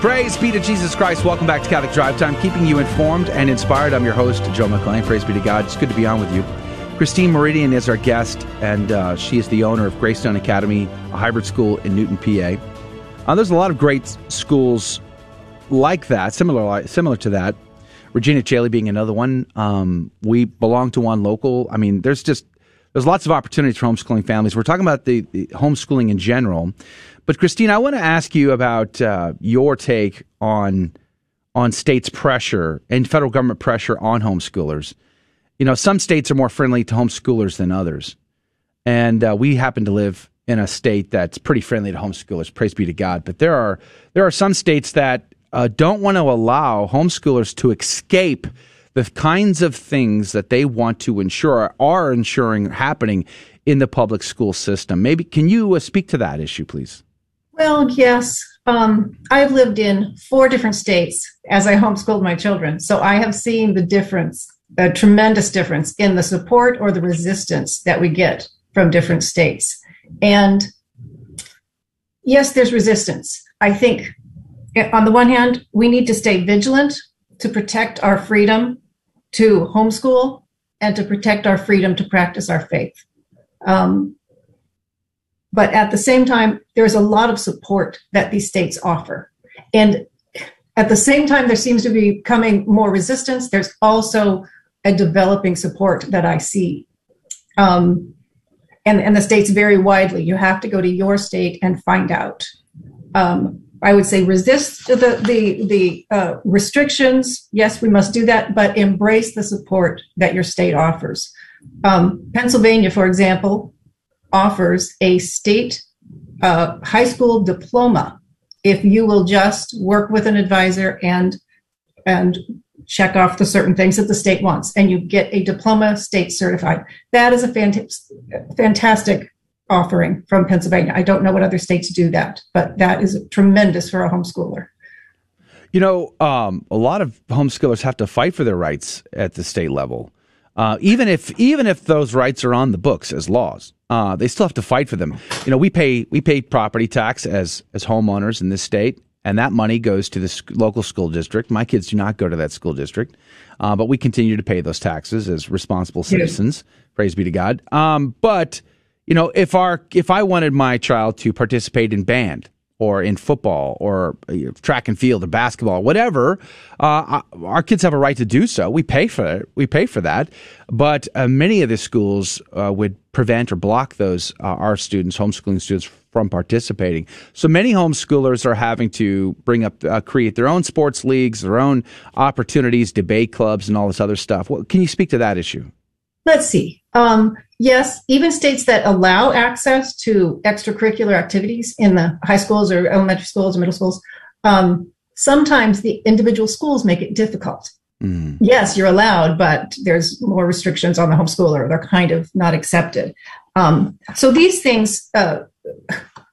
Praise be to Jesus Christ. Welcome back to Catholic Drive Time, keeping you informed and inspired. I'm your host, Joe McClane. Praise be to God. It's good to be on with you. Christine Meridian is our guest, and uh, she is the owner of Greystone Academy, a hybrid school in Newton, PA. Uh, there's a lot of great schools like that, similar similar to that. Regina Caeli being another one. Um, we belong to one local. I mean, there's just there's lots of opportunities for homeschooling families. We're talking about the, the homeschooling in general, but Christine, I want to ask you about uh, your take on on states' pressure and federal government pressure on homeschoolers. You know, some states are more friendly to homeschoolers than others, and uh, we happen to live in a state that's pretty friendly to homeschoolers. Praise be to God. But there are there are some states that uh, don't want to allow homeschoolers to escape the kinds of things that they want to ensure are ensuring happening in the public school system. Maybe can you uh, speak to that issue, please? Well, yes. Um, I've lived in four different states as I homeschooled my children. So I have seen the difference, a tremendous difference in the support or the resistance that we get from different states. And yes, there's resistance. I think eh, on the one hand, we need to stay vigilant to protect our freedom to homeschool and to protect our freedom to practice our faith. Um, but at the same time, there's a lot of support that these states offer. And at the same time, there seems to be coming more resistance. There's also a developing support that I see. Um, and, and the states vary widely. You have to go to your state and find out. Um, I would say resist the the the uh, restrictions. Yes, we must do that, but embrace the support that your state offers. Um, Pennsylvania, for example, offers a state uh, high school diploma if you will just work with an advisor and and check off the certain things that the state wants, and you get a diploma state certified. That is a fant- fantastic offering from Pennsylvania. I don't know what other states do that, but that is tremendous for a homeschooler. You know, um, a lot of homeschoolers have to fight for their rights at the state level. Uh, even if even if those rights are on the books as laws, uh, they still have to fight for them. You know, we pay we pay property tax as as homeowners in this state, and that money goes to the local school district. My kids do not go to that school district, uh, but we continue to pay those taxes as responsible citizens. Praise be to God. Um, but you know, if our if I wanted my child to participate in band or in football or track and field or basketball, whatever, uh, our kids have a right to do so. We pay for it. We pay for that. But uh, many of the schools uh, would prevent or block those uh, our students, homeschooling students, from participating. So many homeschoolers are having to bring up, uh, create their own sports leagues, their own opportunities, debate clubs, and all this other stuff. Well, can you speak to that issue? Let's see. Um, yes, even states that allow access to extracurricular activities in the high schools or elementary schools or middle schools, um, sometimes the individual schools make it difficult. Mm. Yes, you're allowed, but there's more restrictions on the homeschooler. They're kind of not accepted. Um, so these things, uh,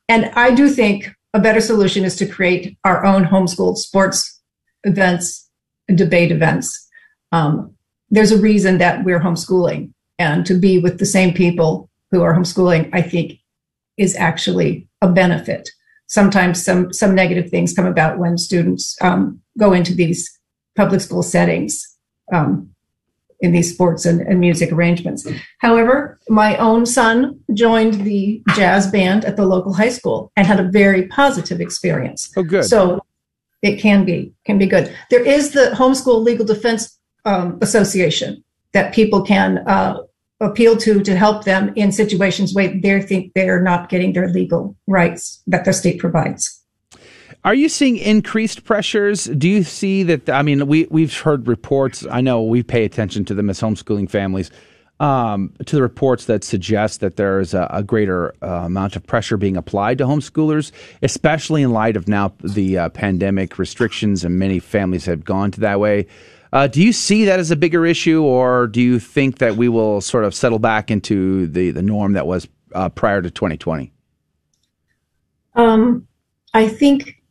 and I do think a better solution is to create our own homeschooled sports events, debate events. Um, there's a reason that we're homeschooling and to be with the same people who are homeschooling, I think is actually a benefit. Sometimes some, some negative things come about when students um, go into these public school settings um, in these sports and, and, music arrangements. However, my own son joined the jazz band at the local high school and had a very positive experience. Oh, good. So it can be can be good. There is the Homeschool Legal Defense um, association that people can uh, appeal to to help them in situations where they think they're not getting their legal rights that the state provides. Are you seeing increased pressures? Do you see that? I mean, we we've heard reports. I know we pay attention to them as homeschooling families. Um, to the reports that suggest that there is a, a greater uh, amount of pressure being applied to homeschoolers, especially in light of now the uh, pandemic restrictions, and many families have gone to that way. Uh, do you see that as a bigger issue, or do you think that we will sort of settle back into the, the norm that was uh, prior to 2020? Um, I think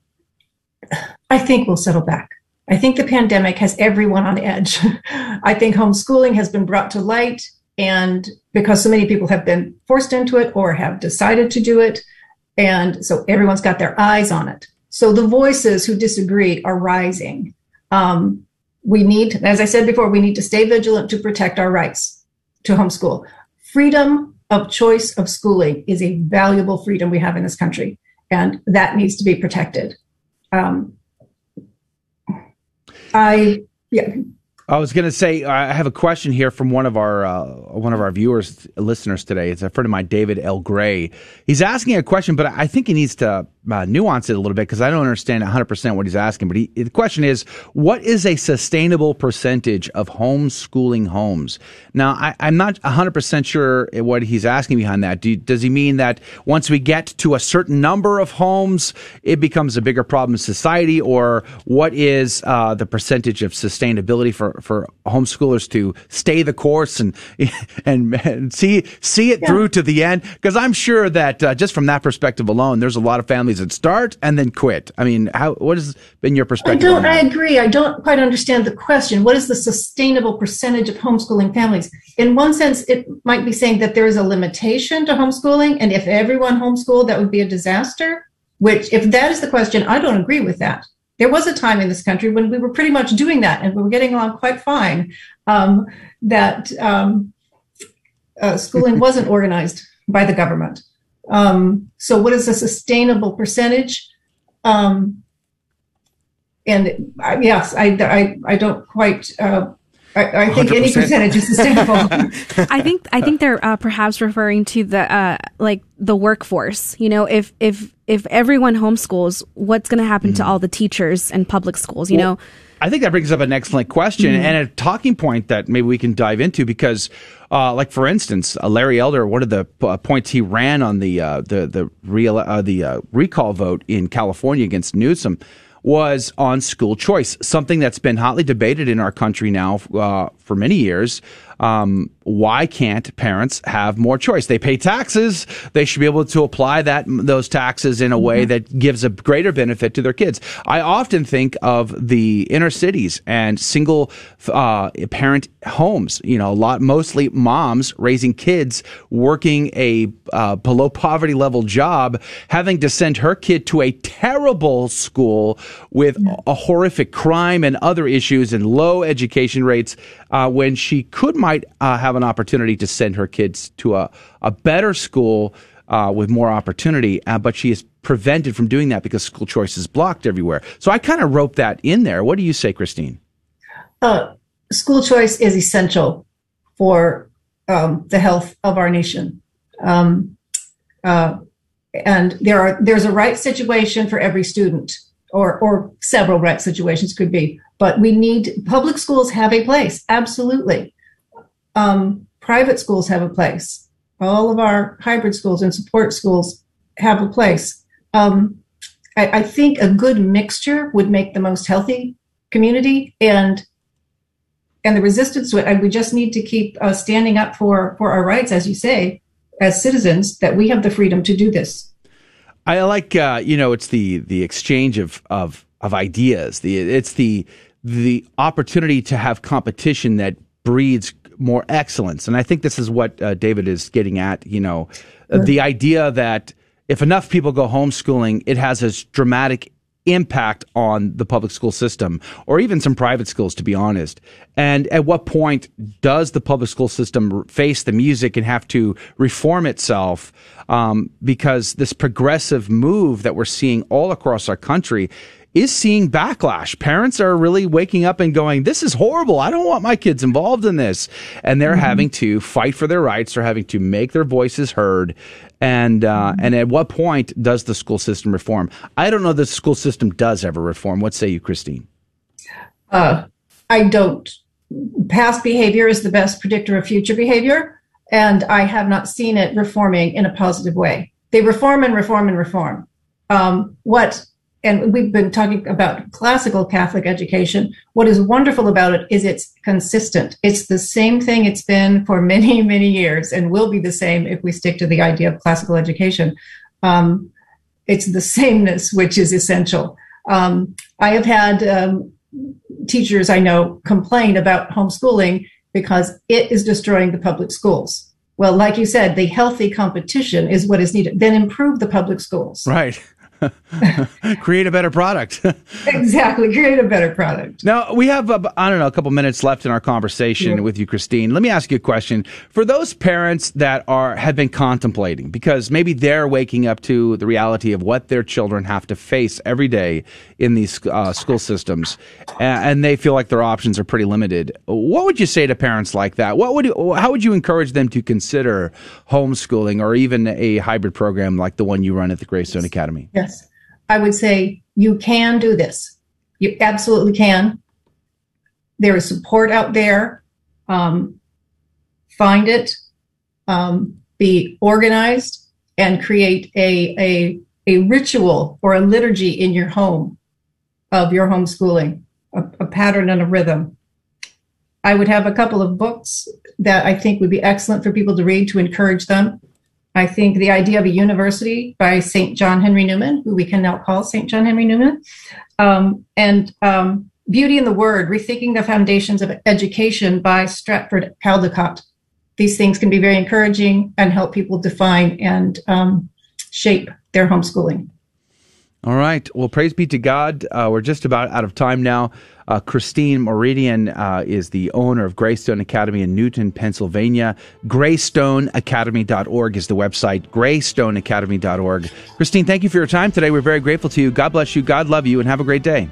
I think we'll settle back. I think the pandemic has everyone on edge. I think homeschooling has been brought to light, and because so many people have been forced into it or have decided to do it, and so everyone's got their eyes on it. So the voices who disagree are rising. Um, we need, as I said before, we need to stay vigilant to protect our rights to homeschool. Freedom of choice of schooling is a valuable freedom we have in this country, and that needs to be protected. Um, I yeah. I was going to say I have a question here from one of our uh, one of our viewers, listeners today. It's a friend of mine, David L. Gray. He's asking a question, but I think he needs to uh, nuance it a little bit because I don't understand 100% what he's asking. But he, the question is, what is a sustainable percentage of homeschooling homes? Now, I, am not 100% sure what he's asking behind that. Do, does he mean that once we get to a certain number of homes, it becomes a bigger problem in society? Or what is uh, the percentage of sustainability for, for homeschoolers to stay the course and, and, and see, see it yeah. through to the end? Because I'm sure that uh, just from that perspective alone, there's a lot of families families that start and then quit? I mean, how what has been your perspective? I don't. I agree. I don't quite understand the question. What is the sustainable percentage of homeschooling families? In one sense, it might be saying that there is a limitation to homeschooling, and if everyone homeschooled, that would be a disaster. Which, if that is the question, I don't agree with that. There was a time in this country when we were pretty much doing that, and we were getting along quite fine. Um, that um, uh, schooling wasn't organized by the government. Um, so, what is a sustainable percentage? Um, and uh, yes, I, I, I don't quite. Uh, I, I, think 100%. any percentage is sustainable. I think I think they're uh, perhaps referring to the uh, like the workforce. You know, if if if everyone homeschools, what's going to happen mm. to all the teachers in public schools? You well, know, I think that brings up an excellent question mm. and a talking point that maybe we can dive into because uh, like for instance, uh, Larry Elder, one of the uh, points he ran on the uh, the the real uh, the uh, recall vote in California against Newsom was on school choice, something that's been hotly debated in our country now for many years. Um, why can't parents have more choice? They pay taxes. They should be able to apply that those taxes in a way mm-hmm. that gives a greater benefit to their kids. I often think of the inner cities and single uh, parent homes. You know, a lot mostly moms raising kids, working a uh, below poverty level job, having to send her kid to a terrible school with a horrific crime and other issues and low education rates uh, when she could might uh, have an opportunity to send her kids to a, a better school uh, with more opportunity, uh, but she is prevented from doing that because school choice is blocked everywhere. So I kind of wrote that in there. What do you say, Christine? Uh, school choice is essential for um, the health of our nation. Um, uh, and there are there's a right situation for every student or or several right situations could be but we need public schools have a place absolutely. Um, private schools have a place. All of our hybrid schools and support schools have a place. Um, I, I, think a good mixture would make the most healthy community and and the resistance to it. We just need to keep uh, standing up for for our rights as you say as citizens that we have the freedom to do this I like uh, you know it's the the exchange of of of ideas. The it's the the opportunity to have competition that breeds more excellence, and I think this is what uh, David is getting at. You know, sure. the idea that if enough people go homeschooling, it has a dramatic impact on the public school system or even some private schools, to be honest? And at what point does the public school system face the music and have to reform itself? Um, because this progressive move that we're seeing all across our country is seeing backlash. Parents are really waking up and going, this is horrible. I don't want my kids involved in this. And they're mm-hmm. having to fight for their rights. They're having to make their voices heard. And, uh, and at what point does the school system reform? I don't know the school system does ever reform. What say you, Christine? Uh, I don't. Past behavior is the best predictor of future behavior. And I have not seen it reforming in a positive way. They reform and reform and reform. Um, what and we've been talking about classical Catholic education. What is wonderful about it is it's consistent. It's the same thing it's been for many, many years and will be the same if we stick to the idea of classical education. Um, it's the sameness which is essential. Um, I have had um, teachers I know complain about homeschooling because it is destroying the public schools. Well, like you said, the healthy competition is what is needed. Then improve the public schools. Right. create a better product. exactly, create a better product. Now we have uh, I don't know a couple minutes left in our conversation yeah. with you, Christine. Let me ask you a question for those parents that are have been contemplating because maybe they're waking up to the reality of what their children have to face every day in these uh, school systems, and they feel like their options are pretty limited. What would you say to parents like that? What would you, how would you encourage them to consider homeschooling or even a hybrid program like the one you run at the Greystone Academy? Yes. I would say you can do this. You absolutely can. There is support out there. Um, find it, um, be organized, and create a, a, a ritual or a liturgy in your home of your homeschooling, a, a pattern and a rhythm. I would have a couple of books that I think would be excellent for people to read to encourage them. I think the idea of a university by St. John Henry Newman, who we can now call St. John Henry Newman, um, and um, Beauty in the Word, Rethinking the Foundations of Education by Stratford Caldecott. These things can be very encouraging and help people define and um, shape their homeschooling. All right. Well, praise be to God. Uh, we're just about out of time now. Uh, Christine Meridian uh, is the owner of Greystone Academy in Newton, Pennsylvania. GreystoneAcademy.org is the website, greystoneacademy.org. Christine, thank you for your time today. We're very grateful to you. God bless you. God love you, and have a great day.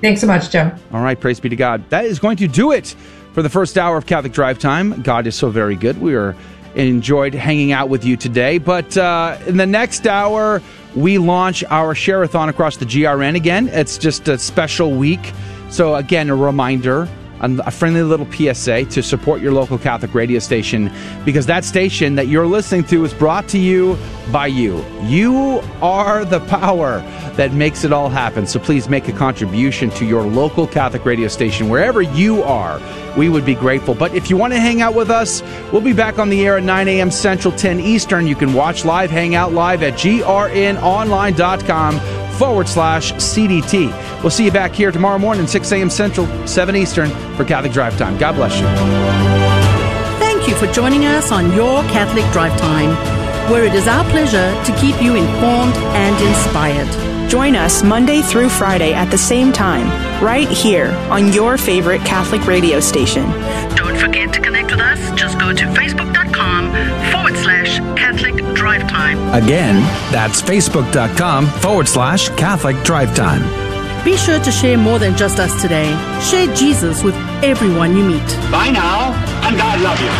Thanks so much, Joe. All right. Praise be to God. That is going to do it for the first hour of Catholic Drive Time. God is so very good. We are enjoyed hanging out with you today. But uh, in the next hour, we launch our Share-a-thon across the GRN again. It's just a special week. So, again, a reminder a friendly little PSA to support your local Catholic radio station because that station that you're listening to is brought to you by you. You are the power that makes it all happen. So please make a contribution to your local Catholic radio station wherever you are. We would be grateful. But if you want to hang out with us, we'll be back on the air at 9 a.m. Central, 10 Eastern. You can watch live, hang out live at grnonline.com forward slash CDT. We'll see you back here tomorrow morning, 6 a.m. Central, 7 Eastern for Catholic Drive Time. God bless you. Thank you for joining us on Your Catholic Drive Time, where it is our pleasure to keep you informed and inspired. Join us Monday through Friday at the same time, right here on your favorite Catholic radio station. Don't forget to connect with us. Just go to facebook.com forward slash Catholic Drive Time. Again, that's facebook.com forward slash Catholic Drive Time. Be sure to share more than just us today. Share Jesus with everyone you meet. Bye now, and God love you.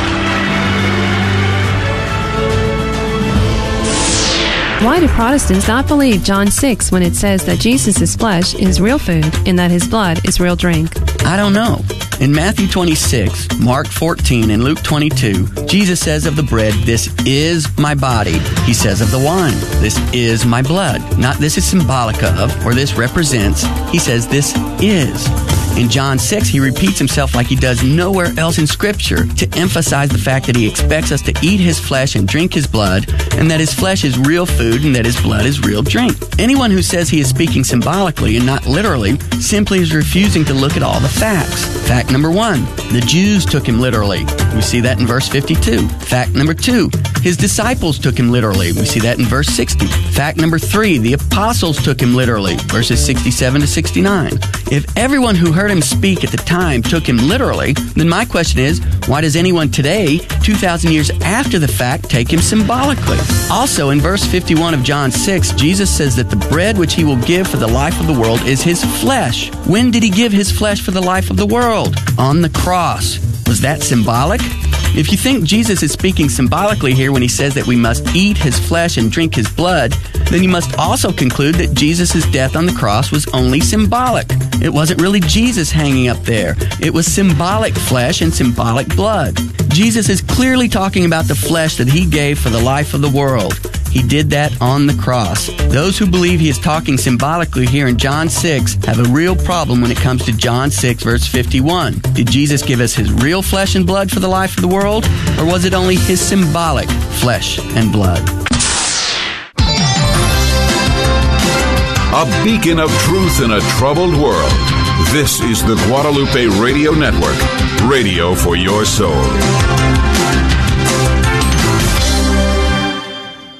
Why do Protestants not believe John 6 when it says that Jesus' flesh is real food and that his blood is real drink? I don't know. In Matthew 26, Mark 14, and Luke 22, Jesus says of the bread, This is my body. He says of the wine, This is my blood. Not this is symbolic of, or this represents. He says, This is. In John 6, he repeats himself like he does nowhere else in Scripture to emphasize the fact that he expects us to eat his flesh and drink his blood, and that his flesh is real food and that his blood is real drink. Anyone who says he is speaking symbolically and not literally simply is refusing to look at all the facts. Fact number one the Jews took him literally. We see that in verse 52. Fact number two his disciples took him literally. We see that in verse 60. Fact number three the apostles took him literally. Verses 67 to 69. If everyone who heard him speak at the time took him literally, then my question is, why does anyone today, 2,000 years after the fact, take him symbolically? Also, in verse 51 of John 6, Jesus says that the bread which he will give for the life of the world is his flesh. When did he give his flesh for the life of the world? On the cross. Was that symbolic? If you think Jesus is speaking symbolically here when he says that we must eat his flesh and drink his blood, then you must also conclude that Jesus' death on the cross was only symbolic. It wasn't really Jesus hanging up there. It was symbolic flesh and symbolic blood. Jesus is clearly talking about the flesh that he gave for the life of the world. He did that on the cross. Those who believe he is talking symbolically here in John 6 have a real problem when it comes to John 6, verse 51. Did Jesus give us his real flesh and blood for the life of the world, or was it only his symbolic flesh and blood? A beacon of truth in a troubled world. This is the Guadalupe Radio Network, radio for your soul.